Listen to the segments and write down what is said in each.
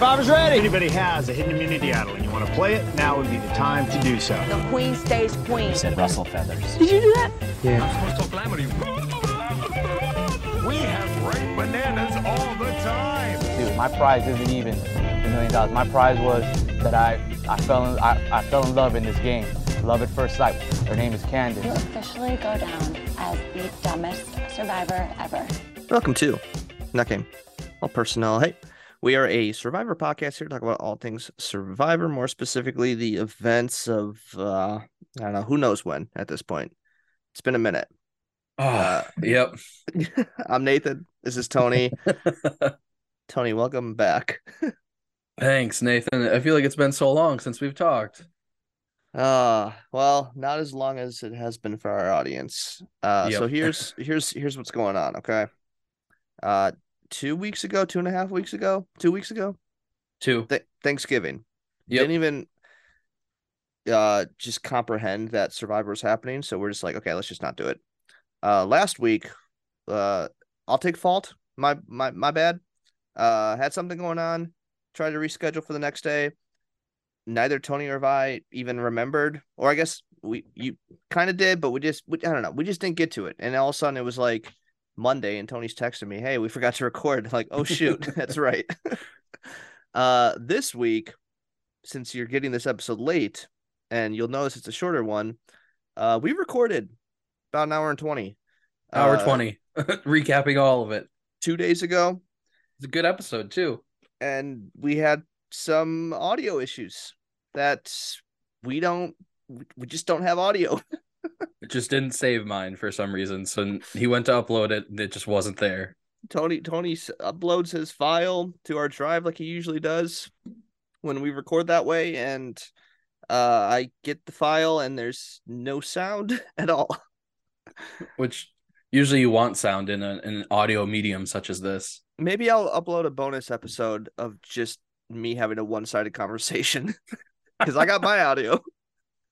Survivor's ready. If anybody has a hidden immunity idol and you want to play it, now would be the time to do so. The queen stays queen. said Russell Feathers. Did you do that? Yeah. I'm supposed to glamour you. We have ripe bananas all the time. Dude, my prize isn't even a million dollars. My prize was that I, I fell in I, I fell in love in this game. Love at first sight. Her name is Candace. You Candace. officially go down as the dumbest survivor ever. Welcome to Not Game, All Personnel. Hey, we are a Survivor podcast here to talk about all things Survivor, more specifically the events of, uh, I don't know, who knows when at this point. It's been a minute. Oh, yep. I'm Nathan. This is Tony. Tony, welcome back. Thanks, Nathan. I feel like it's been so long since we've talked. Uh, well, not as long as it has been for our audience. Uh, so here's here's here's what's going on. Okay. Uh, two weeks ago, two and a half weeks ago, two weeks ago, Two. th- Thanksgiving. Yep. didn't even uh just comprehend that survivor was happening so we're just like okay let's just not do it. Uh last week uh i'll take fault. My my my bad. Uh had something going on. Tried to reschedule for the next day. Neither tony or i even remembered. Or i guess we you kind of did but we just we, i don't know. We just didn't get to it. And all of a sudden it was like monday and tony's texting me hey we forgot to record like oh shoot that's right uh this week since you're getting this episode late and you'll notice it's a shorter one uh we recorded about an hour and 20 Hour uh, 20. Recapping all of it. two days ago It's a good episode, too. and we had some audio issues that we don't we just don't have audio It just didn't save mine for some reason. So he went to upload it. and It just wasn't there. tony tony uploads his file to our drive like he usually does when we record that way and uh i get the file and there's no sound at all Which usually you want sound in, a, in an audio medium such as this. maybe i'll upload a bonus episode of just me having a one-sided conversation because i got my audio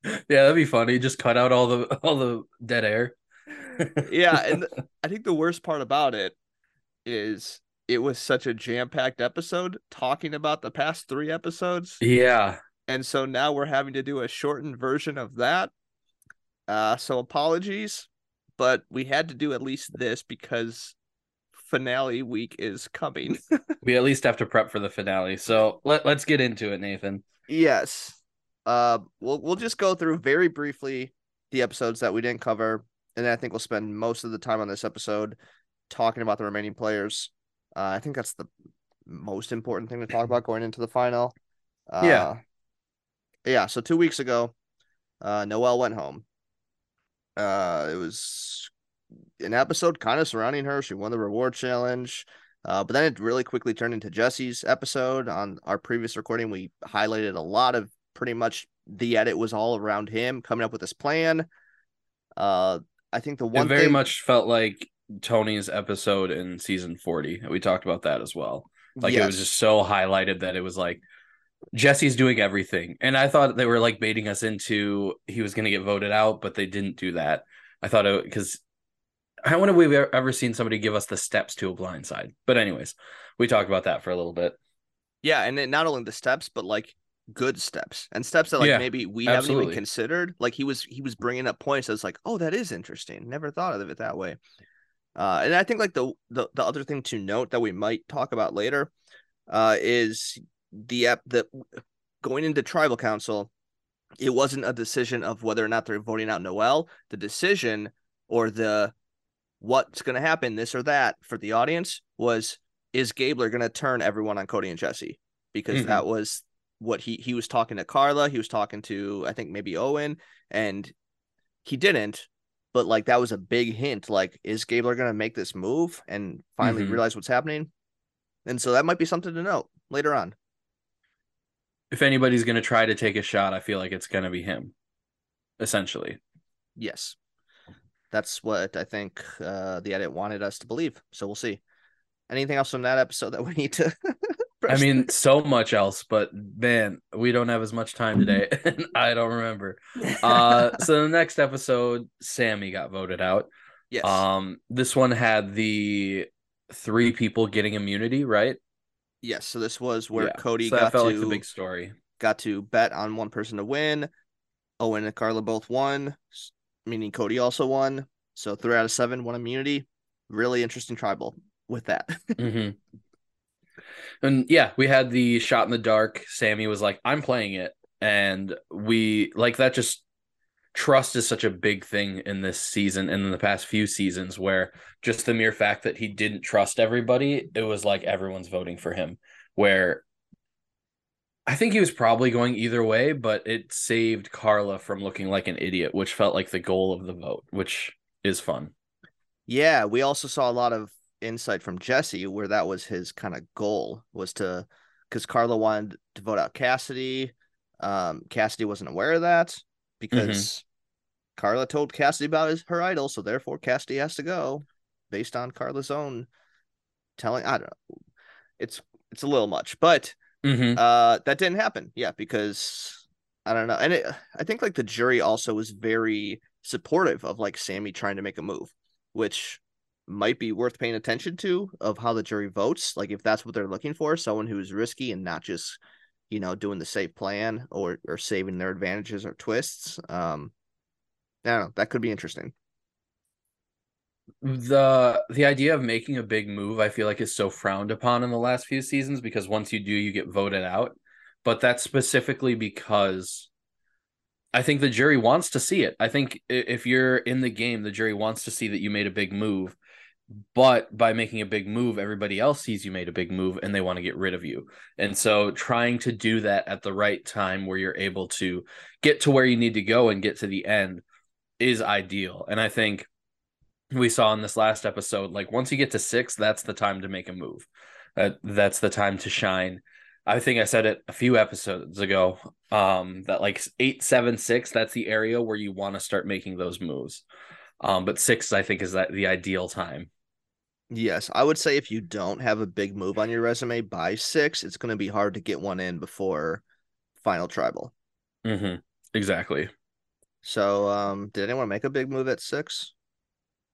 Yeah, that'd be funny. Just cut out all the all the dead air. yeah and th- i think the worst part about it is it was such a jam-packed episode talking about the past three episodes yeah. and so now we're having to do a shortened version of that uh so apologies but we had to do at least this because finale week is coming We at least have to prep for the finale. So let, let's get into it, Nathan. yes uh we'll we'll just go through very briefly the episodes that we didn't cover and then i think we'll spend most of the time on this episode talking about the remaining players. Uh, i think that's the most important thing to talk about going into the final. Uh, Yeah. yeah so two weeks ago uh noelle went home. Uh it was an episode kind of surrounding her. She won the reward challenge. Uh, but then it really quickly turned into Jesse's episode. On our previous recording, we highlighted a lot of pretty much the edit was all around him coming up with this plan. Uh, I think the one it very thing, much felt like Tony's episode in season 40. We talked about that as well. Like it was just so highlighted that it was like Jesse's doing everything. And I thought they were like baiting us into he was going to get voted out, but they didn't do that. I thought it because I wonder if we've ever seen somebody give us the steps to a blind side. But anyways, we talked about that for a little bit. yeah, and not only the steps, but like good steps and steps that like Yeah, maybe we haven't even considered. Like he was he was bringing up points that's like, oh, that is interesting. Never thought of it that way. Uh, and I think like the, the the other thing to note that we might talk about later, uh, is the app that going into tribal council. It wasn't a decision of whether or not they're voting out Noelle. The decision or the what's going to happen, this or that, for the audience was is Gabler going to turn everyone on Cody and Jesse because Mhm. that was what he he was talking to Carla, he was talking to I think maybe Owen, and he didn't. But like that was a big hint. Like, is Gabler going to make this move and finally Mhm. realize what's happening? And so that might be something to note later on. If anybody's going to try to take a shot, I feel like it's going to be him, essentially. Yes, that's what I think uh, the edit wanted us to believe. So we'll see. Anything else from that episode that we need to? I mean, so much else, but man, we don't have as much time today, and I don't remember. Uh, so the next episode, Sami got voted out. yes, Um, this one had the three people getting immunity, right? Yes, so this was where Yeah, Cody so got felt to like the big story. got to bet on one person to win. Owen and Carla both won, meaning Cody also won. So three out of seven won immunity. Really interesting tribal with that. hmm And yeah, we had the shot in the dark. Sami was like, I'm playing it. And we like that just trust is such a big thing in this season and in the past few seasons where just the mere fact that he didn't trust everybody, it was like everyone's voting for him. Where I think he was probably going either way, but it saved Carla from looking like an idiot, which felt like the goal of the vote, which is fun. yeah, we also saw a lot of insight from Jesse where that was his kind of goal was to because Carla wanted to vote out Cassidy. Um, Cassidy wasn't aware of that because Carla told Cassidy about his her idol, so therefore Cassidy has to go based on Carla's own telling. I don't know. It's it's a little much, but hmm uh that didn't happen. Yeah, because I don't know. And it, I think like the jury also was very supportive of like Sami trying to make a move, which might be worth paying attention to of how the jury votes. Like if that's what they're looking for, someone who's risky and not just, you know, doing the safe plan or or saving their advantages or twists. Um I don't know. That could be interesting. the the idea of making a big move i feel like is so frowned upon in the last few seasons because once you do you get voted out but that's specifically because i think the jury wants to see it i think if you're in the game the jury wants to see that you made a big move but by making a big move everybody else sees you made a big move and they want to get rid of you. And so trying to do that at the right time where you're able to get to where you need to go and get to the end is ideal. And i think we saw in this last episode like once you get to six that's the time to make a move. Uh, that's the time to shine. I think i said it a few episodes ago um that like eight seven six that's the area where you want to start making those moves. Um but six i think is that the ideal time Yes, I would say if you don't have a big move on your resume by six, it's going to be hard to get one in before final tribal. mm-hmm. exactly So, um, did anyone make a big move at six?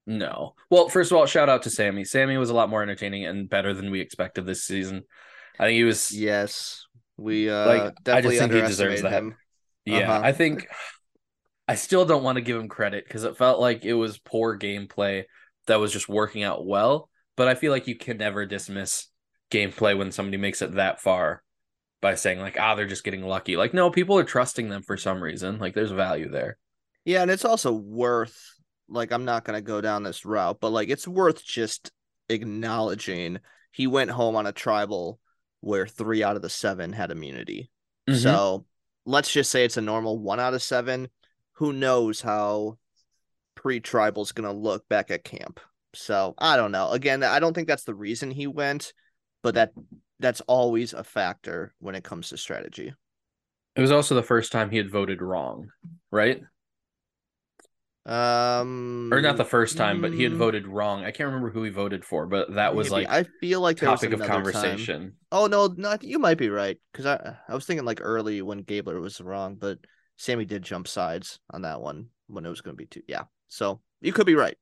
no well first of all shout out to sami sami was a lot more entertaining and better than we expected this season i think he was Yes, we uh Like, I just think he deserves that. him. Yeah, Uh-huh. I think I still don't want to give him credit because it felt like it was poor gameplay that was just working out well. But I feel like you can never dismiss gameplay when somebody makes it that far by saying like, ah, they're just getting lucky. Like, no, people are trusting them for some reason. Like, there's value there. Yeah, and it's also worth like I'm not gonna go down this route, but like it's worth just acknowledging he went home on a tribal where three out of the seven had immunity. Mhm. So let's just say it's a normal one out of seven. Who knows how pre-tribal's gonna look back at camp? So I don't know. Again, I don't think that's the reason he went, but that that's always a factor when it comes to strategy. It was also the first time he had voted wrong, right? Um, Or not the first time, but he had mm, voted wrong. I can't remember who he voted for, but that was maybe. like I feel like topic of another time. conversation. Oh no, no, I think you might be right because I I was thinking like early when Gabler was wrong, but Sami did jump sides on that one when it was going to be two. Yeah, so you could be right.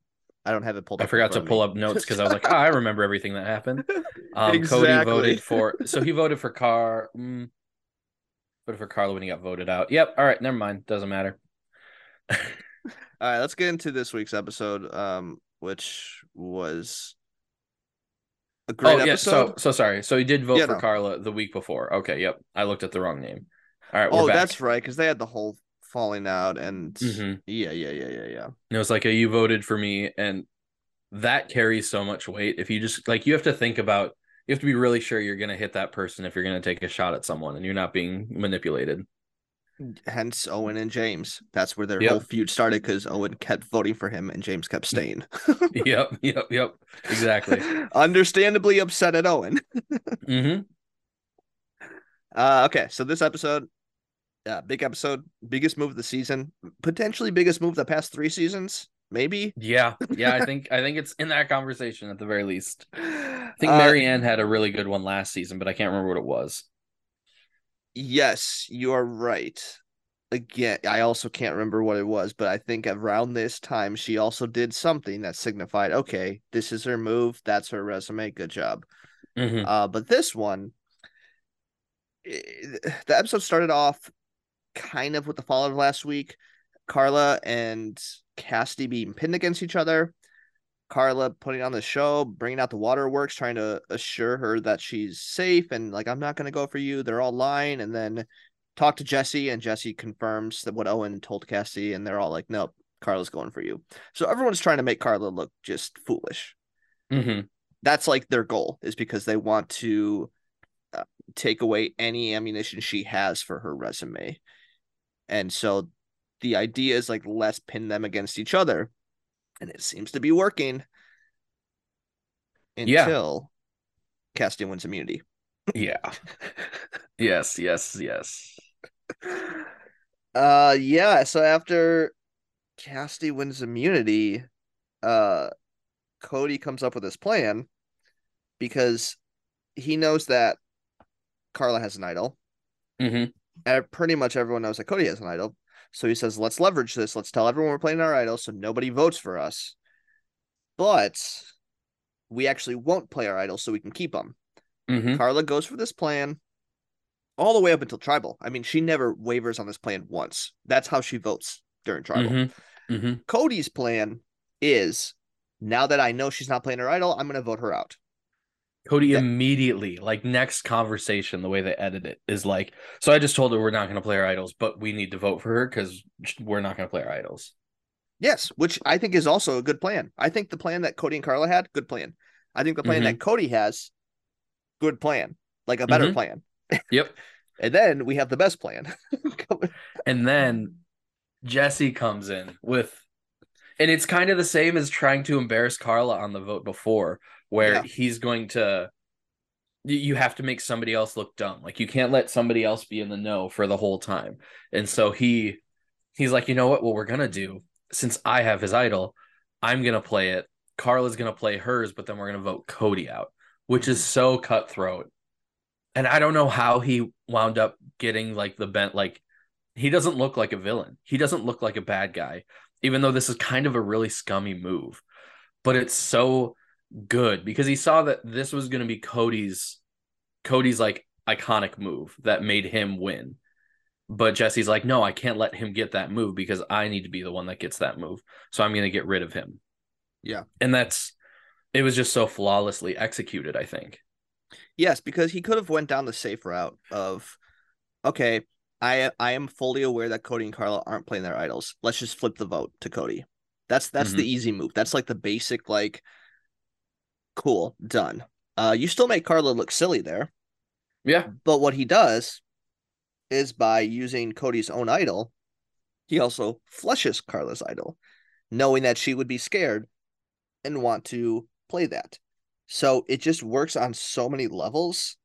I don't have it pulled. I forgot to pull me. up notes because I was like, oh, I remember everything that happened. Um, Cody voted for, so he voted for Car, mm, voted for Carla when he got voted out. Yep. All right. Never mind. Doesn't matter. All right, let's get into this week's episode, um, which was a great oh yeah. episode. So so sorry. So he did vote Yeah, for no. Carla the week before. Okay. Yep. I looked at the wrong name. All right. We're oh, back. that's right, because they had the whole falling out, and Mhm. yeah, yeah, yeah, yeah, yeah. It was like a you voted for me, and that carries so much weight. If you just like, you have to think about. You have to be really sure you're going to hit that person if you're going to take a shot at someone, and you're not being manipulated. Hence Owen and James. That's where their Yep. whole feud started because Owen kept voting for him and James kept staying. yep. Yep. Yep. Exactly. Understandably upset at Owen. mm-hmm. Uh, okay, so this episode, uh, big episode, biggest move of the season, potentially biggest move the past three seasons, maybe. Yeah, yeah, I think I think it's in that conversation at the very least. I think Uh, Maryanne had a really good one last season, but I can't remember what it was. Yes, you are right. Again, I also can't remember what it was, but I think around this time she also did something that signified, okay, this is her move, that's her resume, good job. Mhm. Uh, but this one, i- the episode started off kind of with the fallout of last week. Carla and Cassidy being pinned against each other. Carla putting on the show, bringing out the waterworks, trying to assure her that she's safe and like, I'm not going to go for you. They're all lying. And then talk to Jesse, and Jesse confirms that what Owen told Cassidy, and they're all like, nope, Carla's going for you. So everyone's trying to make Carla look just foolish Mhm. that's like their goal is because they want to uh, take away any ammunition she has for her resume and so the idea is like let's pin them against each other and it seems to be working Yeah. until Cassidy wins immunity Yeah. yes, yes, yes. uh yeah so after Cassidy wins immunity uh Cody comes up with his plan because he knows that Carla has an idol hmm and pretty much everyone knows that Cody has an idol. So he says, let's leverage this. Let's tell everyone we're playing our idol so nobody votes for us. But we actually won't play our idol so we can keep them. hmm Carla goes for this plan all the way up until tribal. I mean, she never wavers on this plan once. That's how she votes during tribal. hmm hmm Cody's plan is now that I know she's not playing her idol, I'm going to vote her out. Cody Yeah. immediately, like next conversation, the way they edit it is like, so I just told her we're not going to play our idols, but we need to vote for her because we're not going to play our idols. Yes, which I think is also a good plan. I think the plan that Cody and Carla had, good plan. I think the plan Mhm. that Cody has, good plan, like a better Mhm. plan. Yep. And then we have the best plan. And then Jesse comes in with, and it's kind of the same as trying to embarrass Carla on the vote before, where Yeah. he's going to, you- you have to make somebody else look dumb. Like you can't let somebody else be in the know for the whole time. And so he, he's like, you know what? What we're gonna do, since I have his idol, I'm gonna play it. Carla's gonna play hers, but then we're gonna vote Cody out, which is so cutthroat. And I don't know how he wound up getting like the bent like he doesn't look like a villain. He doesn't look like a bad guy, even though this is kind of a really scummy move. But it's so good because he saw that this was going to be Cody's Cody's like iconic move that made him win. But Jesse's like, no, I can't let him get that move because I need to be the one that gets that move. So I'm going to get rid of him. Yeah. And that's it was just so flawlessly executed, I think. yes, because he could have went down the safe route of, okay, I I am fully aware that Cody and Carla aren't playing their idols. Let's just flip the vote to Cody. That's that's the mm-hmm. easy move. That's like the basic like, cool, done. Uh, you still make Carla look silly there. Yeah. But what he does is by using Cody's own idol, he also flushes Carla's idol, knowing that she would be scared and want to play that. So it just works on so many levels,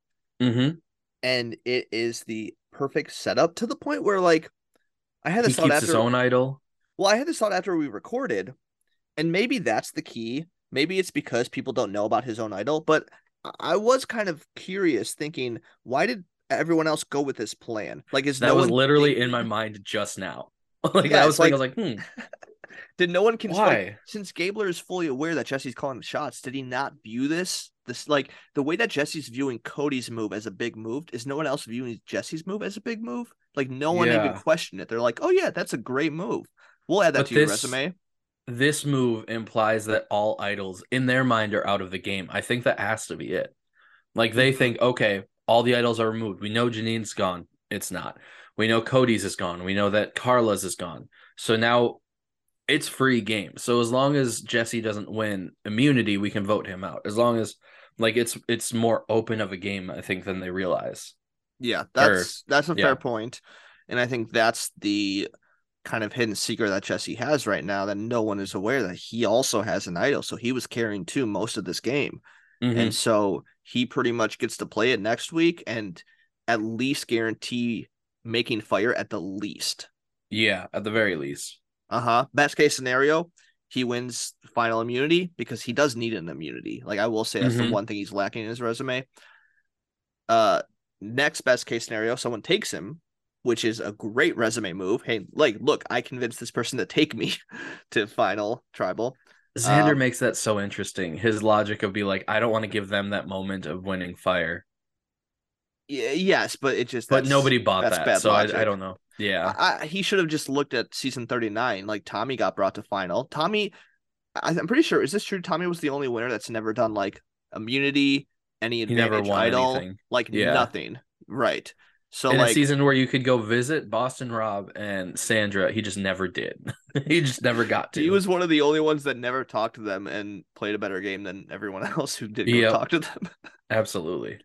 Mm-hmm. and it is the perfect setup to the point where, like, I had He this thought keeps after. his own idol. Well, I had this thought after we recorded, and maybe that's the key. Maybe it's because people don't know about his own idol, but I- was kind of curious, thinking, why did everyone else go with this plan? Like, is That no was literally thinking- in my mind just now. like Yeah, I was like, thinking, I was like, hmm, Did no one consider like, why? since Gabler is fully aware that Jesse's calling the shots? Did he not view this this like the way that Jesse's viewing Cody's move as a big move? Is no one else viewing Jesse's move as a big move? Like no one even Yeah. questioned it. They're like, oh yeah, that's a great move. We'll add that But to your resume. This move implies that all idols in their mind are out of the game. I think that has to be it. Like they Mm-hmm. think, okay, all the idols are removed. We know Jeanine's gone. It's not. We know Cody's is gone. We know that Carla's is gone. So now it's free game. So as long as Jesse doesn't win immunity, we can vote him out. As long as like it's it's more open of a game, I think, than they realize. Yeah, that's that's a yeah. fair point. And I think that's the kind of hidden secret that Jesse has right now that no one is aware that he also has an idol. So he was carrying two most of this game. Mhm. And so he pretty much gets to play it next week and at least guarantee making fire at the least. Yeah, at the very least. Uh-huh. Best case scenario, he wins final immunity because he does need an immunity. Like I will say that's the Mhm. one thing he's lacking in his resume. Uh next best case scenario, someone takes him, which is a great resume move. Hey, like look, I convinced this person to take me to final tribal. Xander Um, makes that so interesting. His logic of be like, I don't want to give them that moment of winning fire, Yeah, yes, but it just but nobody bought that, so I. I don't know. Yeah, I, he should have just looked at season 39 like tommy got brought to final tommy I, i'm pretty sure is this true tommy was the only winner that's never done like immunity any he never advantage won idol anything. like Yeah. nothing right so in like a season where you could go visit Boston Rob and Sandra, he just never did. he just never got to. he was one of the only ones that never talked to them and played a better game than everyone else who did Yep. talk to them absolutely.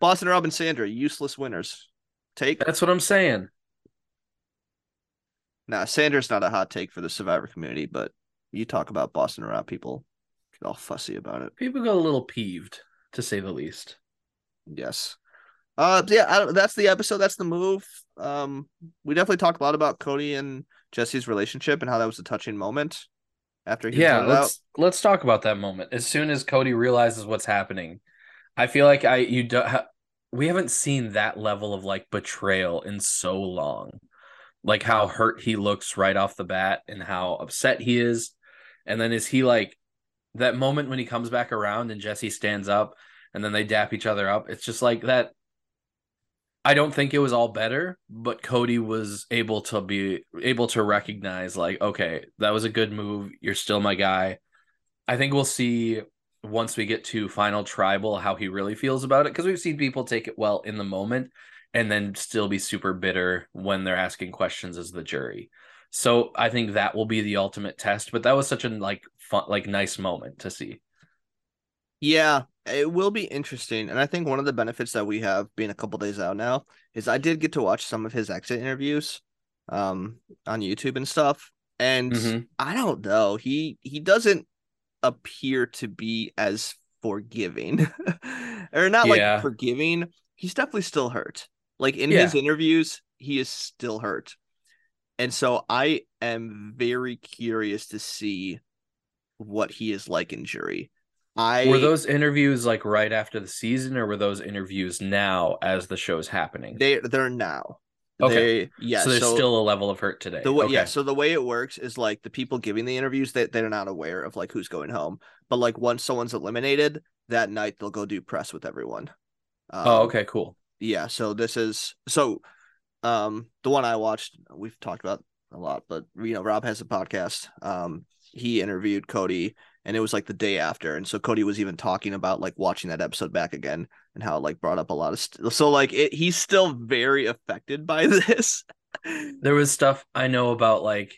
boston rob and sandra useless winners take That's what I'm saying. nah sandra's not a hot take for the survivor community but you talk about boston rob people get all fussy about it People got a little peeved, to say the least. Yes. Uh, yeah, I don't, that's the episode. That's the move. Um, we definitely talked a lot about Cody and Jesse's relationship and how that was a touching moment after he yeah let's let's talk about that moment as soon as cody realizes what's happening i feel like i you don't ha- we haven't seen that level of like betrayal in so long like how hurt he looks right off the bat and how upset he is and then is he like that moment when he comes back around and jesse stands up and then they dap each other up it's just like that I don't think it was all better, but Cody was able to be able to recognize like, okay, that was a good move. You're still my guy. I think we'll see once we get to final tribal how he really feels about it because we've seen people take it well in the moment and then still be super bitter when they're asking questions as the jury. So I think that will be the ultimate test, but that was such a like fun like nice moment to see. Yeah, it will be interesting. And I think one of the benefits that we have being a couple days out now is I did get to watch some of his exit interviews um on YouTube and stuff. And Mhm. I don't know. He he doesn't appear to be as forgiving. or not Yeah. like forgiving. He's definitely still hurt. Like in his interviews, he is still hurt. And so I am very curious to see what he is like in jury. I Were those interviews like right after the season, or were those interviews now as the show's happening? They they're now. Okay. They, yeah. so there's still a level of hurt today. the way yeah. So the way it works is like the people giving the interviews that they're not aware of like who's going home, but like once someone's eliminated that night, they'll go do press with everyone. Um, oh, okay, cool. Yeah. So this is so. Um, the one I watched, we've talked about a lot, but you know, Rob has a podcast. Um, he interviewed Cody, and it was like the day after, and so Cody was even talking about like watching that episode back again and how it like brought up a lot of st- so like it, he's still very affected by this. There was stuff I know about like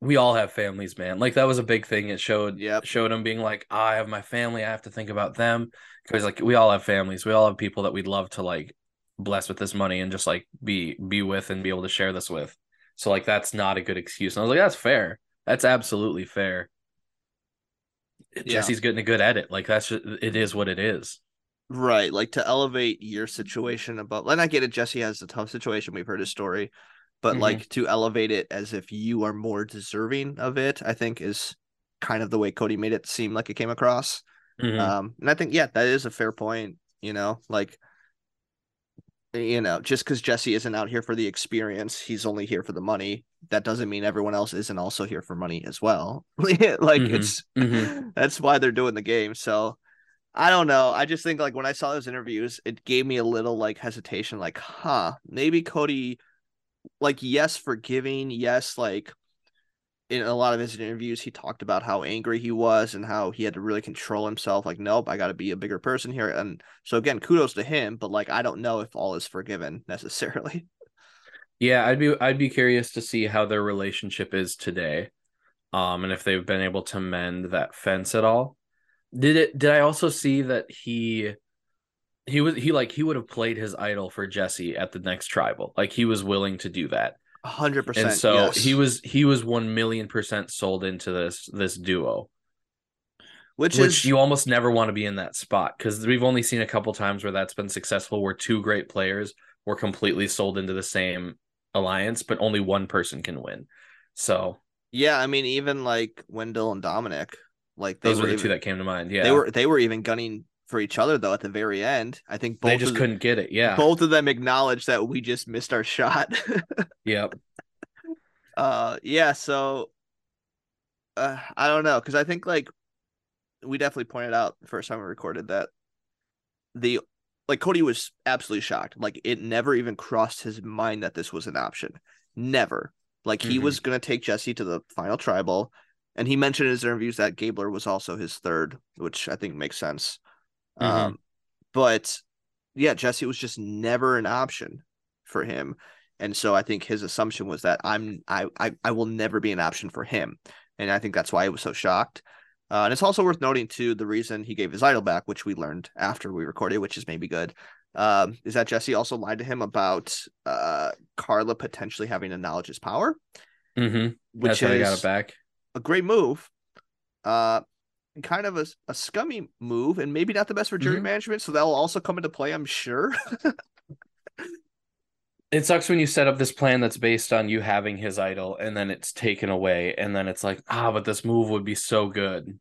we all have families, man. Like that was a big thing. It showed yeah showed him being like, ah, I have my family, I have to think about them. Because like we all have families. We all have people that we'd love to like bless with this money and just like be be with and be able to share this with. So like that's not a good excuse. And I was like, that's fair. That's absolutely fair. Jesse's getting a good edit. Like that's just, it is what it is. Right, like to elevate your situation above. And I get it. Jesse has a tough situation. We've heard his story, but Mhm. like to elevate it as if you are more deserving of it, I think is kind of the way Cody made it seem like it came across. Mhm. Um, and I think yeah, that is a fair point. You know, like you know, just because Jesse isn't out here for the experience, he's only here for the money. That doesn't mean everyone else isn't also here for money as well. like Mhm. it's Mhm. that's why they're doing the game. So I don't know. I just think like when I saw those interviews, it gave me a little like hesitation, like, huh, maybe Cody, like, yes, forgiving, yes, like in a lot of his interviews, he talked about how angry he was and how he had to really control himself. Like, nope, I got to be a bigger person here. And so again, kudos to him, but like, I don't know if all is forgiven necessarily. Yeah, I'd be I'd be curious to see how their relationship is today. Um and if they've been able to mend that fence at all. Did it did I also see that he he was he like he would have played his idol for Jesse at the next tribal. Like he was willing to do that. Hundred percent. And so yes. he was he was 1 million percent sold into this this duo. which, Which, is you almost never want to be in that spot cuz we've only seen a couple times where that's been successful where two great players were completely sold into the same alliance but only one person can win. So yeah. I mean, even like Wendell and Domenick, like they those were were the even, two that came to mind. Yeah, They were they were even gunning for each other though at the very end. I think both they just couldn't get it. Yeah, both of them acknowledged that we just missed our shot. yep. uh yeah, so uh, I don't know because I think like we definitely pointed out the first time we recorded that the like Cody was absolutely shocked. Like it never even crossed his mind that this was an option. Never. Like he Mhm. was gonna take Jesse to the final tribal, and he mentioned in his interviews that Gabler was also his third, which I think makes sense. Mhm. Um, but yeah, Jesse was just never an option for him, and so I think his assumption was that I'm I I, I will never be an option for him, and I think that's why he was so shocked. Uh, and it's also worth noting too the reason he gave his idol back, which we learned after we recorded, which is maybe good, um, is that Jesse also lied to him about uh, Carla potentially having a knowledge is power, Mm-hmm. which That's why I got is it back. a great move. Uh, kind of a, a scummy move, and maybe not the best for jury Mhm. management. So that'll also come into play, I'm sure. It sucks when you set up this plan that's based on you having his idol and then it's taken away and then it's like, ah, but this move would be so good.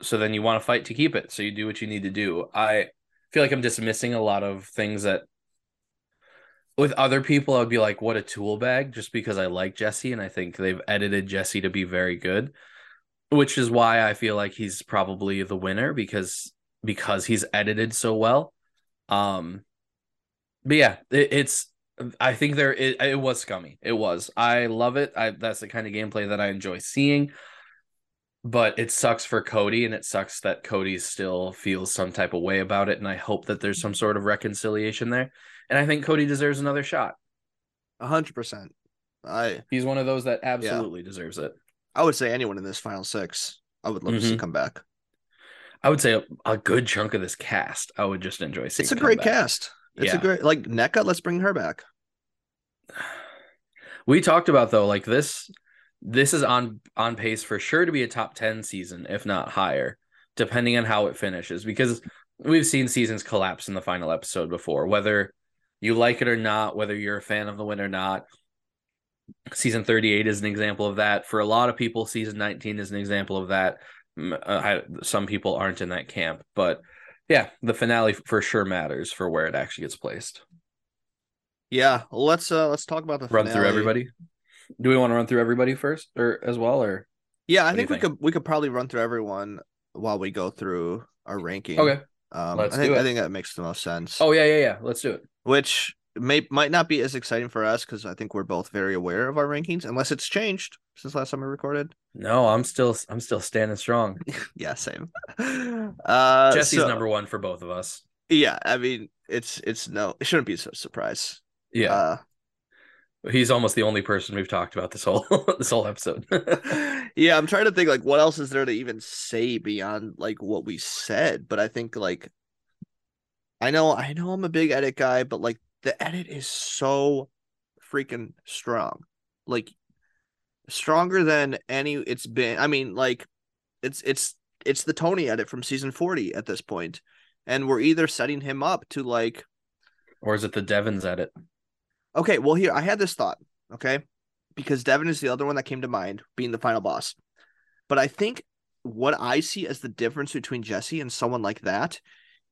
So then you want to fight to keep it. So you do what you need to do. I feel like I'm dismissing a lot of things that with other people I would be like, what a tool bag, just because I like Jesse and I think they've edited Jesse to be very good. Which is why I feel like he's probably the winner because because he's edited so well. Um but yeah, it, it's I think there it, it was scummy. It was. I love it. I that's the kind of gameplay that I enjoy seeing. But it sucks for Cody, and it sucks that Cody still feels some type of way about it. And I hope that there's some sort of reconciliation there. And I think Cody deserves another shot. A hundred percent. I He's one of those that absolutely deserves it. I would say anyone in this final six, I would love to see Mhm. come back. I would say a, a good chunk of this cast, I would just enjoy seeing. It's a great back. cast. It's a great like Nneka. Let's bring her back. We talked about though, like this this is on on pace for sure to be a top 10 season, if not higher, depending on how it finishes. Because we've seen seasons collapse in the final episode before, whether you like it or not, whether you're a fan of the win or not. Season 38 is an example of that. For a lot of people, season 19 is an example of that. Uh, I, some people aren't in that camp, but yeah, the finale for sure matters for where it actually gets placed. Yeah, let's uh let's talk about the Run through everybody. Do we want to run through everybody first or as well or Yeah, I What think we think? could we could probably run through everyone while we go through our ranking. Okay. Um, Let's I think do I think that makes the most sense. Oh yeah, yeah, yeah. Let's do it. which may might not be as exciting for us because I think we're both very aware of our rankings, unless it's changed since last time we recorded. No, I'm still I'm still standing strong. Yeah, same. Uh, Jesse's so- number one for both of us. Yeah, I mean it's it's no, it shouldn't be a surprise. Yeah, Uh, he's almost the only person we've talked about this whole this whole episode. yeah, I'm trying to think like what else is there to even say beyond like what we said, but I think like I know I know I'm a big edit guy, but like the edit is so freaking strong. Like stronger than any it's been. I mean, like it's it's it's the Tony edit from season 40 at this point. And we're either setting him up to like or is it the Devons edit? Okay, well here I had this thought, okay? Because Devin is the other one that came to mind, being the final boss. But I think what I see as the difference between Jesse and someone like that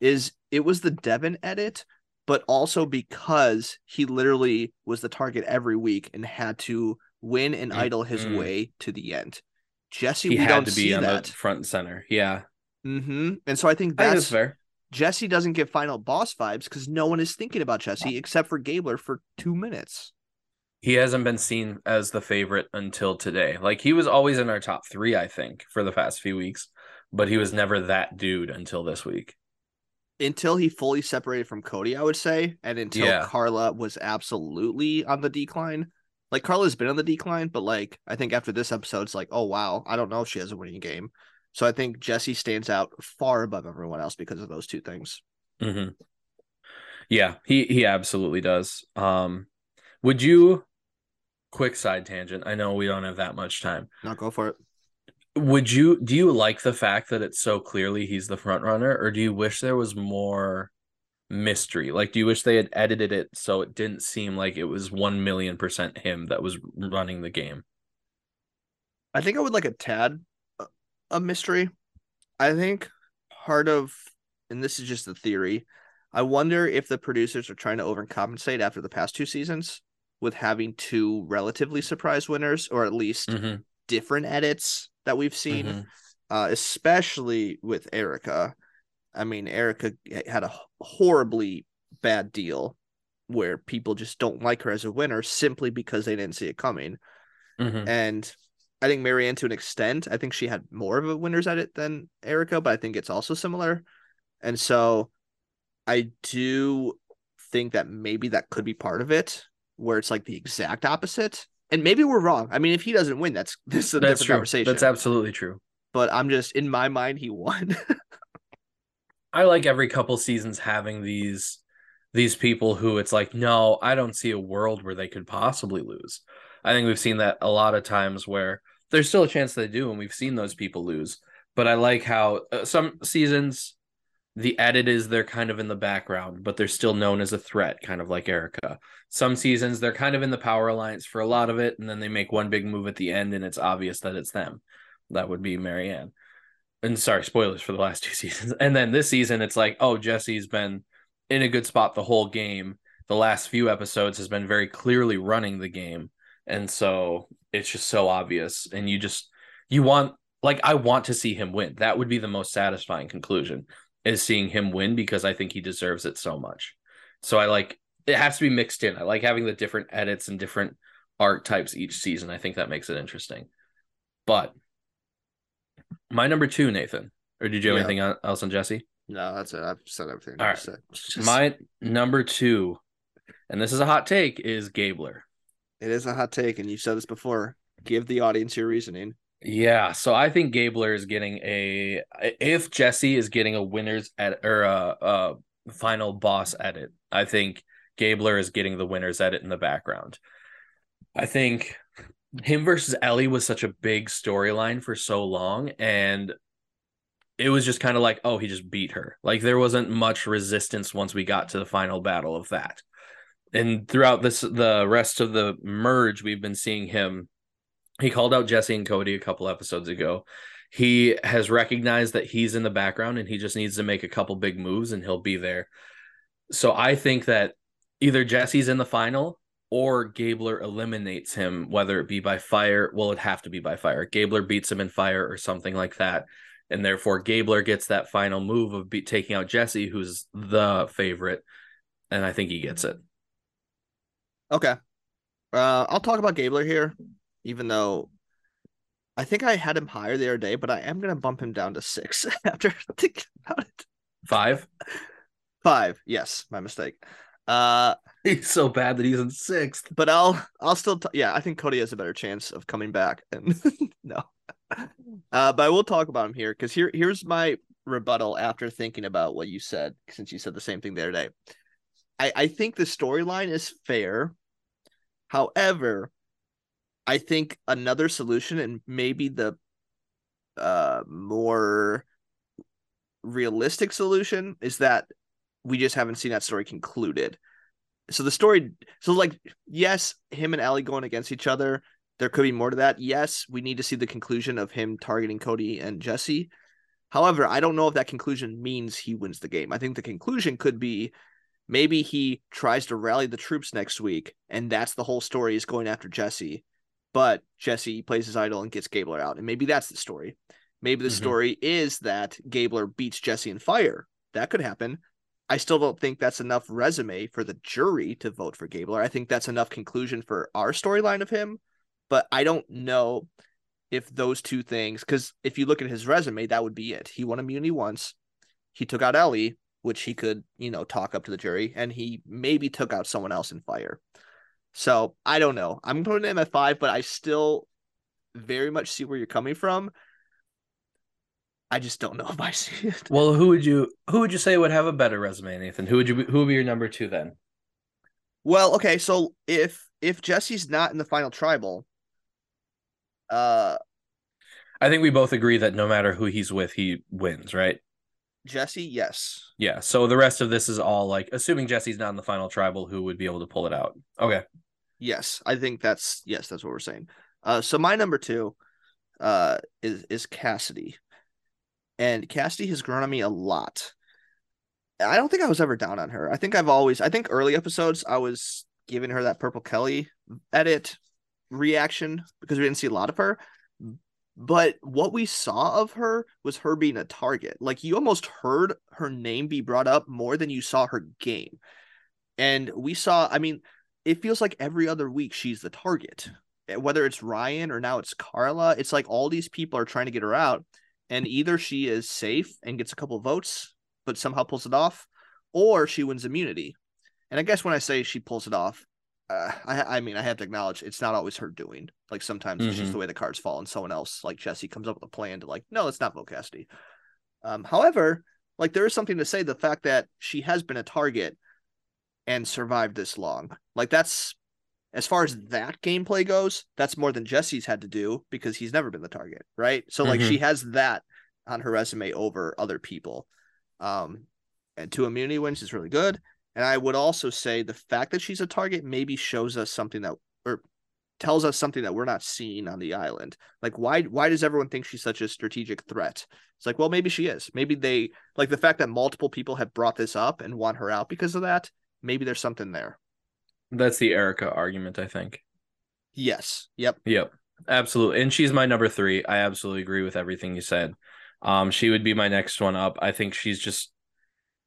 is it was the Devin edit, but also because he literally was the target every week and had to win and Mm, idle his mm. way to the end. Jesse, He we had don't to see be on that. the front and center. Yeah, hmm And so I think I think that's that's fair. Jesse doesn't get final boss vibes because no one is thinking about Jesse except for Gabler for two minutes. He hasn't been seen as the favorite until today. Like he was always in our top three, I think, for the past few weeks, but he was never that dude until this week. Until he fully separated from Cody, I would say, and until Yeah. Carla was absolutely on the decline. Like Carla's been on the decline, but like I think after this episode, it's like, oh wow, I don't know if she has a winning game. So I think Jesse stands out far above everyone else because of those two things. hmm Yeah, he he absolutely does. Um, would you? Quick side tangent. I know we don't have that much time. Now go for it. Would you? Do you like the fact that it's so clearly he's the front runner, or do you wish there was more mystery? Like, do you wish they had edited it so it didn't seem like it was one million percent him that was running the game? I think I would like a tad uh, a mystery. I think part of, and this is just a theory, I wonder if the producers are trying to overcompensate after the past two seasons with having two relatively surprise winners, or at least hmm different edits that we've seen, Mhm. uh, especially with Erika. I mean, Erika had a horribly bad deal where people just don't like her as a winner simply because they didn't see it coming. Mhm. And I think Maryanne, to an extent, I think she had more of a winner's edit than Erika, but I think it's also similar. And so I do think that maybe that could be part of it, where it's like the exact opposite. And maybe we're wrong. I mean, if he doesn't win, that's this is a That's different true. conversation. That's absolutely true. but I'm just in my mind, he won. I like every couple seasons having these these people who it's like, no, I don't see a world where they could possibly lose. I think we've seen that a lot of times where there's still a chance they do, and we've seen those people lose. But I like how uh, some seasons the edit is they're kind of in the background, but they're still known as a threat, kind of like Erika. Some seasons they're kind of in the power alliance for a lot of it, and then they make one big move at the end, and it's obvious that it's them. That would be Maryanne and sorry, spoilers for the last two seasons. And then this season, it's like, oh, Jesse's been in a good spot the whole game. The last few episodes has been very clearly running the game. And so it's just so obvious. And you just, you want, like, I want to see him win. That would be the most satisfying conclusion is seeing him win because I think he deserves it so much. So I like, it has to be mixed in. I like having the different edits and different art types each season. I think that makes it interesting. But my number two, Nathan. Or did you have Yeah. anything else on Jesse? no, that's it. I've said everything. All right. said. Just- My number two, and this is a hot take, is Gabler. it is a hot take, and you've said this before. Give the audience your reasoning. Yeah, so I think Gabler is getting a if Jesse is getting a winners at or a, a final boss edit. I think Gabler is getting the winners edit in the background. I think him versus Elie was such a big storyline for so long, and it was just kind of like, oh, he just beat her. Like there wasn't much resistance once we got to the final battle of that. And throughout this, the rest of the merge, we've been seeing him he called out Jesse and Cody a couple episodes ago. He has recognized that he's in the background and he just needs to make a couple big moves and he'll be there. So I think that either Jesse's in the final or Gabler eliminates him, whether it be by fire. Well, it'd have to be by fire. Gabler beats him in fire or something like that. And therefore, Gabler gets that final move of be- taking out Jesse, who's the favorite. And I think he gets it. Okay. Uh, I'll talk about Gabler here, even though I think I had him higher the other day, but I am gonna bump him down to six after thinking about it. Five. Five, yes, my mistake. Uh, He's so bad that he's in sixth. but I'll I'll still t- yeah, I think Cody has a better chance of coming back. And no, uh, but I will talk about him here because here here's my rebuttal after thinking about what you said, since you said the same thing the other day. I I think the storyline is fair. However, I think another solution and maybe the uh more realistic solution is that we just haven't seen that story concluded. So the story, so like, yes, him and Elie going against each other. There could be more to that. Yes, we need to see the conclusion of him targeting Cody and Jesse. However, I don't know if that conclusion means he wins the game. I think the conclusion could be maybe he tries to rally the troops next week, and that's the whole story is going after Jesse. But Jesse plays his idol and gets Gabler out, and maybe that's the story. Maybe the Mhm. story is that Gabler beats Jesse in fire. That could happen. I still don't think that's enough resume for the jury to vote for Gabler. I think that's enough conclusion for our storyline of him, but I don't know if those two things because if you look at his resume, that would be it. He won immunity once. He took out Elie, which he could, you know, talk up to the jury, and he maybe took out someone else in fire. So I don't know. I'm putting him at five, but I still very much see where you're coming from. I just don't know if I see it. Well, who would you who would you say would have a better resume, Nathan? Who would you be, who would be your number two then? Well, okay, so if if Jesse's not in the final tribal, uh I think we both agree that no matter who he's with, he wins, right? Jesse, yes. Yeah. So the rest of this is all like assuming Jesse's not in the final tribal, who would be able to pull it out? Okay. Yes. I think that's yes, that's what we're saying. Uh so my number two uh is is Cassidy. And Cassidy has grown on me a lot. I don't think I was ever down on her. I think I've always I think early episodes I was giving her that purple Kelly edit reaction because we didn't see a lot of her. But what we saw of her was her being a target. Like you almost heard her name be brought up more than you saw her game. And we saw, I mean, it feels like every other week she's the target. Eh, Whether it's Ryan or now it's Karla, it's like all these people are trying to get her out. And either she is safe and gets a couple votes, but somehow pulls it off, or she wins immunity. And I guess when I say she pulls it off, uh, I, I mean, I have to acknowledge it's not always her doing. Like sometimes it's just Mhm. the way the cards fall, and someone else, like Jesse, comes up with a plan to like, no, let's not vote Cassidy. Um, however, like there is something to say the fact that she has been a target and survived this long. Like that's as far as that gameplay goes, that's more than Jesse's had to do because he's never been the target, right? So like Mhm. she has that on her resume over other people. Um, and two immunity wins is really good. And I would also say the fact that she's a target maybe shows us something that or tells us something that we're not seeing on the island. Like why why does everyone think she's such a strategic threat? It's like, well, maybe she is. Maybe they like the fact that multiple people have brought this up and want her out because of that. Maybe there's something there. That's the Erika argument, I think. Yes. Yep. Yep, absolutely. And she's my number three. I absolutely agree with everything you said. Um, she would be my next one up. I think she's just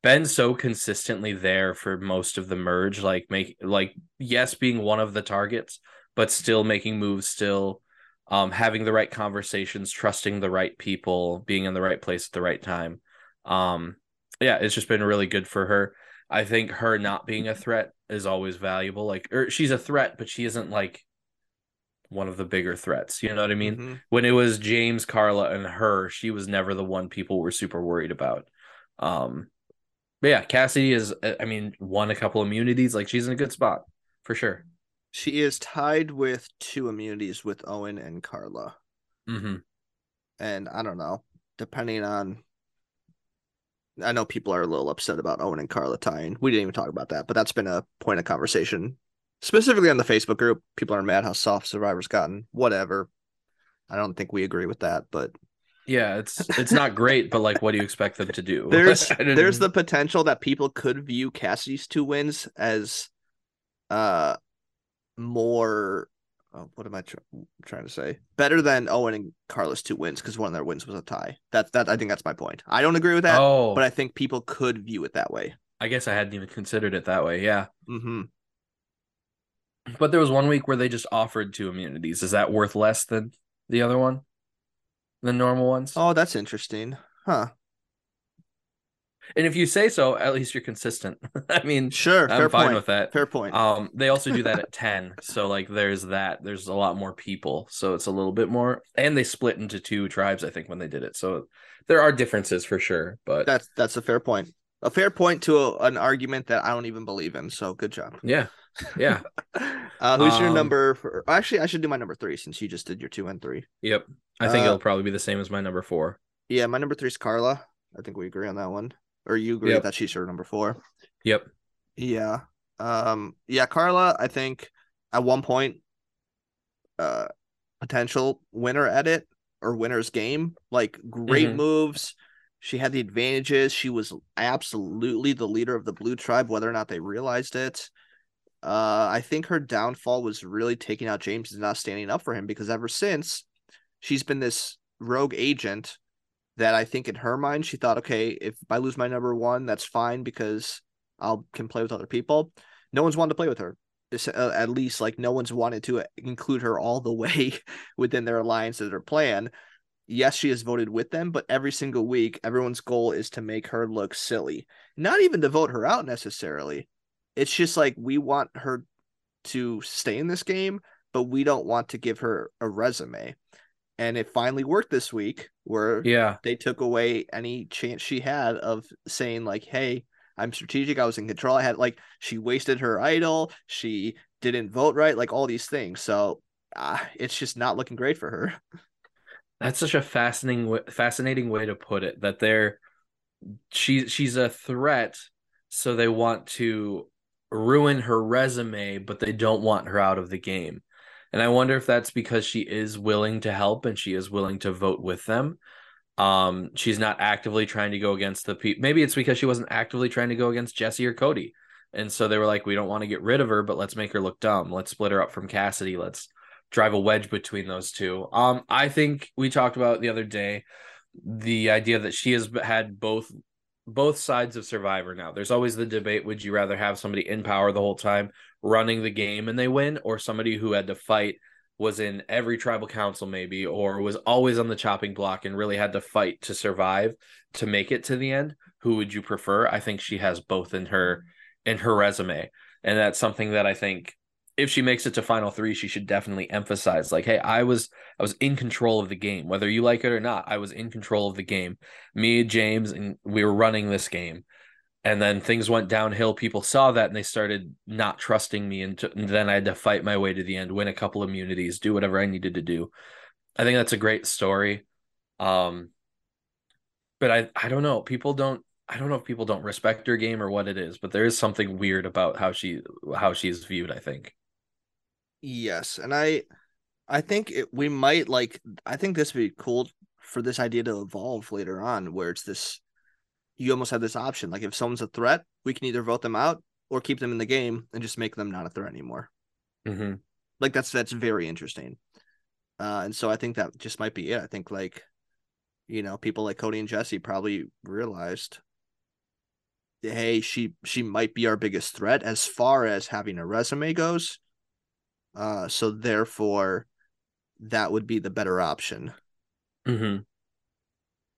been so consistently there for most of the merge. Like make like yes, being one of the targets, but still making moves, still um having the right conversations, trusting the right people, being in the right place at the right time. Um, yeah, it's just been really good for her. I think her not being a threat is always valuable. Like, or she's a threat, but she isn't like one of the bigger threats. You know what I mean? Mhm. When it was James, Karla, and her, she was never the one people were super worried about. Um, but yeah, Cassidy is. I mean, won a couple immunities. Like she's in a good spot for sure. She is tied with two immunities with Owen and Karla. hmm And I don't know, depending on I know people are a little upset about Owen and Karla tying. We didn't even talk about that, but that's been a point of conversation. Specifically on the Facebook group. People are mad how soft Survivor's gotten. Whatever. I don't think we agree with that, but Yeah, it's it's not great, but like, what do you expect them to do? there's there's the potential that people could view Cassidy's two wins as uh more uh, what am I tr- trying to say? Better than Owen and Karla's two wins because one of their wins was a tie. That that I think that's my point. I don't agree with that, oh, but I think people could view it that way. I guess I hadn't even considered it that way. Yeah, hmm but there was one week where they just offered two immunities. Is that worth less than the other one? The normal ones? Oh, that's interesting, huh? And if you say so, at least you're consistent. I mean, Sure, I'm fair fine point. with that. Fair point. Um, they also do that at 10. So like there's that. There's a lot more people. So it's a little bit more and they split into two tribes, I think, when they did it. So there are differences for sure. But that's that's a fair point. A fair point to a, an argument that I don't even believe in. So good job. yeah. Yeah. Uh, who's your Um, number? For, actually, I should do my number three since you just did your two and three. Yep. I think Uh, it'll probably be the same as my number four. Yeah, my number three is Karla. I think we agree on that one. Or you agree Yep. that she's your number four. Yep. Yeah. Um yeah, Karla, I think at one point uh potential winner at it or winner's game. Like great Mhm. moves. She had the advantages. She was absolutely the leader of the blue tribe, whether or not they realized it. Uh I think her downfall was really taking out James and not standing up for him because ever since she's been this rogue agent that I think in her mind she thought, okay, if I lose my number one, that's fine because I'll can play with other people. No one's wanted to play with her. Uh, at least like no one's wanted to include her all the way within their alliance or their plan. Yes, she has voted with them, but every single week, everyone's goal is to make her look silly. Not even to vote her out necessarily. It's just like we want her to stay in this game, but we don't want to give her a resume. And it finally worked this week where Yeah. they took away any chance she had of saying like hey i'm strategic. I was in control. I had like she wasted her idol. She didn't vote right like all these things. So uh, it's just not looking great for her. That's such a fascinating fascinating way to put it that they're she she's a threat so they want to ruin her resume but they don't want her out of the game. And I wonder if that's because she is willing to help and she is willing to vote with them. Um she's not actively trying to go against the people. Maybe it's because she wasn't actively trying to go against Jesse or Cody. And so they were like we don't want to get rid of her but let's make her look dumb. Let's split her up from Cassidy. Let's drive a wedge between those two. Um, I think we talked about the other day the idea that she has had both both sides of Survivor now. There's always the debate: would you rather have somebody in power the whole time, running the game and they win, or somebody who had to fight? Was in every tribal council, maybe, or was always on the chopping block and really had to fight to survive to make it to the end. Who would you prefer? I think she has both in her in her resume, and that's something that I think if she makes it to final three, she should definitely emphasize like, hey, I was I was in control of the game. Whether you like it or not, I was in control of the game. Me, James, and we were running this game. And then things went downhill. People saw that and they started not trusting me. And, to, and then I had to fight my way to the end, win a couple immunities, do whatever I needed to do. I think that's a great story. Um, but I, I don't know. People don't I don't know if people don't respect her game or what it is, but there is something weird about how she how she's viewed, I think. Yes, and I I think it, we might like I think this would be cool for this idea to evolve later on where it's this you almost have this option like if someone's a threat, we can either vote them out or keep them in the game and just make them not a threat anymore. Mm-hmm. Like that's that's very interesting. Uh, and so I think that just might be it. I think like you know, people like Cody and Jesse probably realized hey, she she might be our biggest threat as far as having a resume goes uh, so therefore, that would be the better option. Mm-hmm.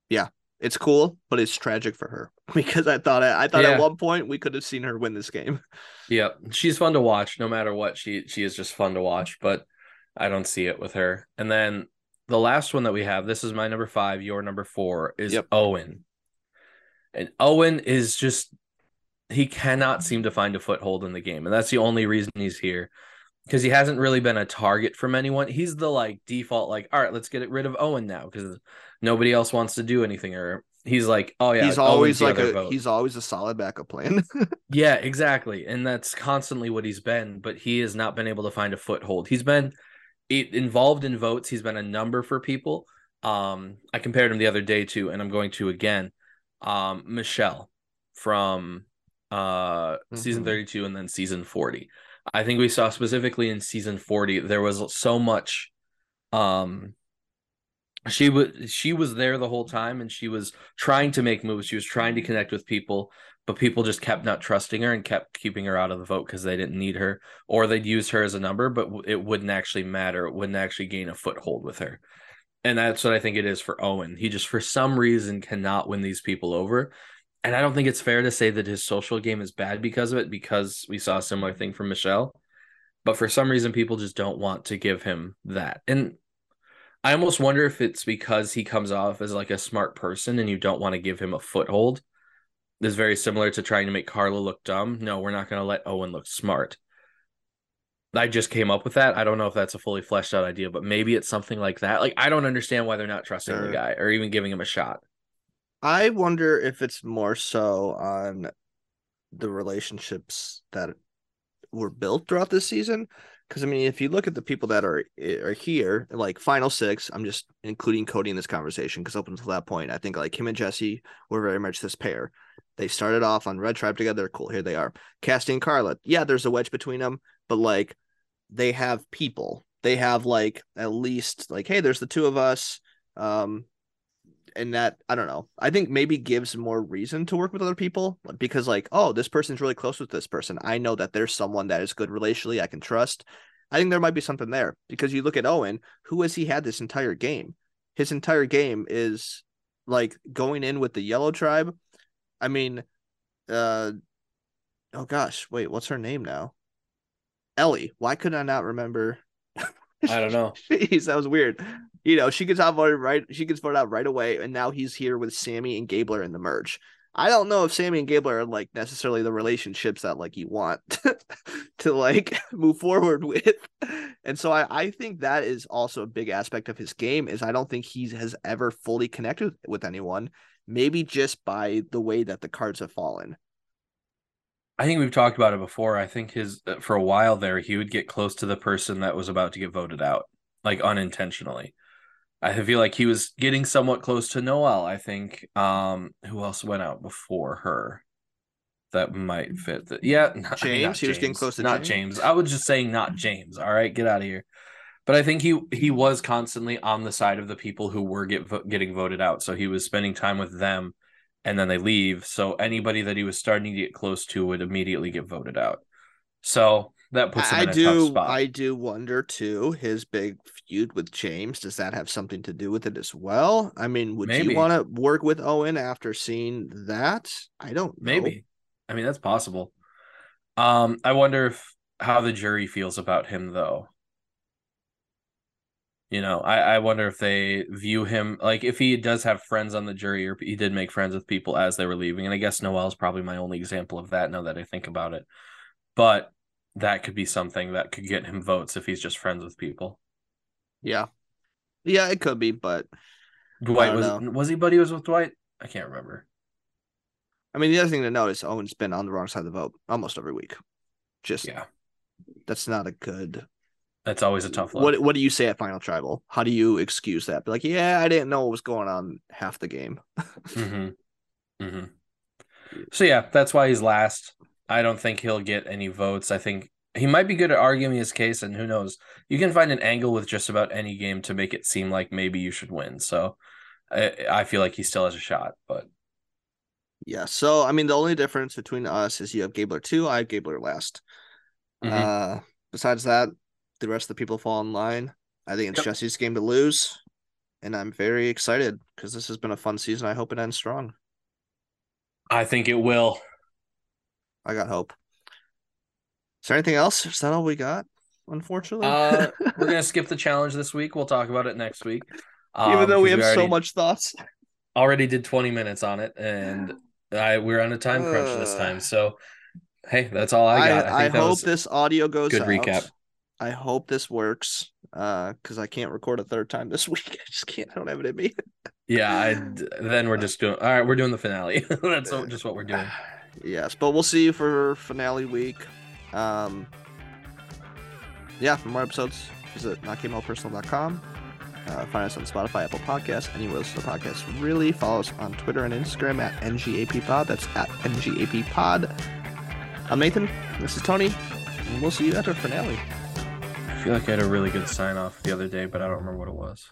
Yeah, it's cool, but it's tragic for her because I thought I thought Yeah. at one point we could have seen her win this game. Yeah, she's fun to watch. No matter what, she she is just fun to watch. But I don't see it with her. And then the last one that we have, this is my number five. Your number four is Yep. Owen. And Owen is just he cannot seem to find a foothold in the game, and that's the only reason he's here. Because he hasn't really been a target from anyone. He's the like default, like, all right, let's get rid of Owen now because nobody else wants to do anything. Or he's like, oh yeah, he's always like a vote. he's always a solid backup plan. Yeah, exactly. And that's constantly what he's been, but he has not been able to find a foothold. He's been involved in votes, he's been a number for people. Um I compared him the other day to and I'm going to again. Um Michelle from uh season Mhm. 32 and then season 40. I think we saw specifically in season 40 there was so much um she was she was there the whole time and she was trying to make moves. She was trying to connect with people but people just kept not trusting her and kept keeping her out of the vote because they didn't need her or they'd use her as a number but it wouldn't actually matter. It wouldn't actually gain a foothold with her. And that's what i think it is for owen. He just for some reason cannot win these people over and i don't think it's fair to say that his social game is bad because of it because we saw a similar thing from michelle but for some reason people just don't want to give him that and I almost wonder if it's because he comes off as like a smart person and you don't want to give him a foothold. This is very similar to trying to make Karla look dumb. No, we're not going to let Owen look smart. I just came up with that. I don't know if that's a fully fleshed out idea, but maybe it's something like that. Like I don't understand why they're not trusting Sure. the guy or even giving him a shot. I wonder if it's more so on the relationships that were built throughout this season. Because I mean, if you look at the people that are are here, like final six, I'm just including Cody in this conversation because up until that point, I think like him and Jesse were very much this pair. They started off on Red Tribe together. Cool, here they are. Cassidy Karla, yeah, there's a wedge between them, but like they have people. They have like at least like, hey, there's the two of us. Um, and that I don't know. I think maybe gives more reason to work with other people because like, oh, this person's really close with this person. I know that there's someone that is good relationally I can trust. I think there might be something there because you look at Owen, who has he had this entire game? His entire game is like going in with the yellow tribe. I mean, uh oh gosh, wait, what's her name now? Elie. Why could I not remember? I don't know. Jeez, that was weird. You know, she gets outvoted right. She gets voted out right away, and now he's here with Sami and Gabler in the merge. I don't know if Sami and Gabler are like necessarily the relationships that like you want to like move forward with. And so I, I think that is also a big aspect of his game is I don't think he has ever fully connected with anyone, maybe just by the way that the cards have fallen. I think we've talked about it before. I think his uh, for a while there, he would get close to the person that was about to get voted out, like unintentionally. I feel like he was getting somewhat close to Noelle. I think. Um, who else went out before her? That might fit. The, yeah, not, James? not He was getting close to not James? James. I was just saying not James. All right, get out of here. But I think he he was constantly on the side of the people who were get vo- getting voted out. So he was spending time with them, and then they leave. So anybody that he was starting to get close to would immediately get voted out. So that puts him I in a tough do. spot. I do wonder too. His big feud with James does that have something to do with it as well? I mean, would Maybe. you want to work with Owen after seeing that? I don't know. Maybe. I mean, that's possible. Um, I wonder if how the jury feels about him though. You know, I, I wonder if they view him like if he does have friends on the jury or he did make friends with people as they were leaving. And I guess Noelle's probably my only example of that now that I think about it. But that could be something that could get him votes if he's just friends with people. Yeah, yeah, it could be, but Dwight was know. was he buddy was with Dwight? I can't remember. I mean, the other thing to note is Owen's been on the wrong side of the vote almost every week. Just Yeah. that's not a good. That's always a tough look. What What do you say at Final Tribal? How do you excuse that? Be like, yeah, I didn't know what was going on half the game. Mm-hmm. Mm-hmm. So yeah, that's why he's last. I don't think he'll get any votes. I think he might be good at arguing his case, and who knows? You can find an angle with just about any game to make it seem like maybe you should win. So I, I feel like he still has a shot, but Yeah. So I mean, the only difference between us is you have Gabler two, I have Gabler last. Mhm. Uh, besides that, the rest of the people fall in line. I think it's Yep. Jesse's game to lose, and I'm very excited because this has been a fun season. I hope it ends strong. I think it will. I got hope. Is there anything else? Is that all we got? Unfortunately, Uh, we're gonna skip the challenge this week. We'll talk about it next week. even Um, though we have so already- much thoughts. already did 20 minutes on it, and I we're on a time crunch this Uh. time. So hey, that's all I I, got. I, think that hope this audio goes good out. recap. I hope this works. Uh, because I can't record a third time this week. I just can't. I don't have it in me. Yeah, I then we're just doing all right. We're doing the finale. That's just what we're doing. Yes, but we'll see you for finale week. Um, yeah, for more episodes, visit notgameallpersonal.com. Uh, find us on Spotify, Apple Podcasts, anywhere else the podcast. Really follow us on Twitter and Instagram at NGAPPod. That's at NGAPPod. I'm Nathan. This is Tony. And we'll see you after finale. I feel like I had a really good sign off the other day, but I don't remember what it was.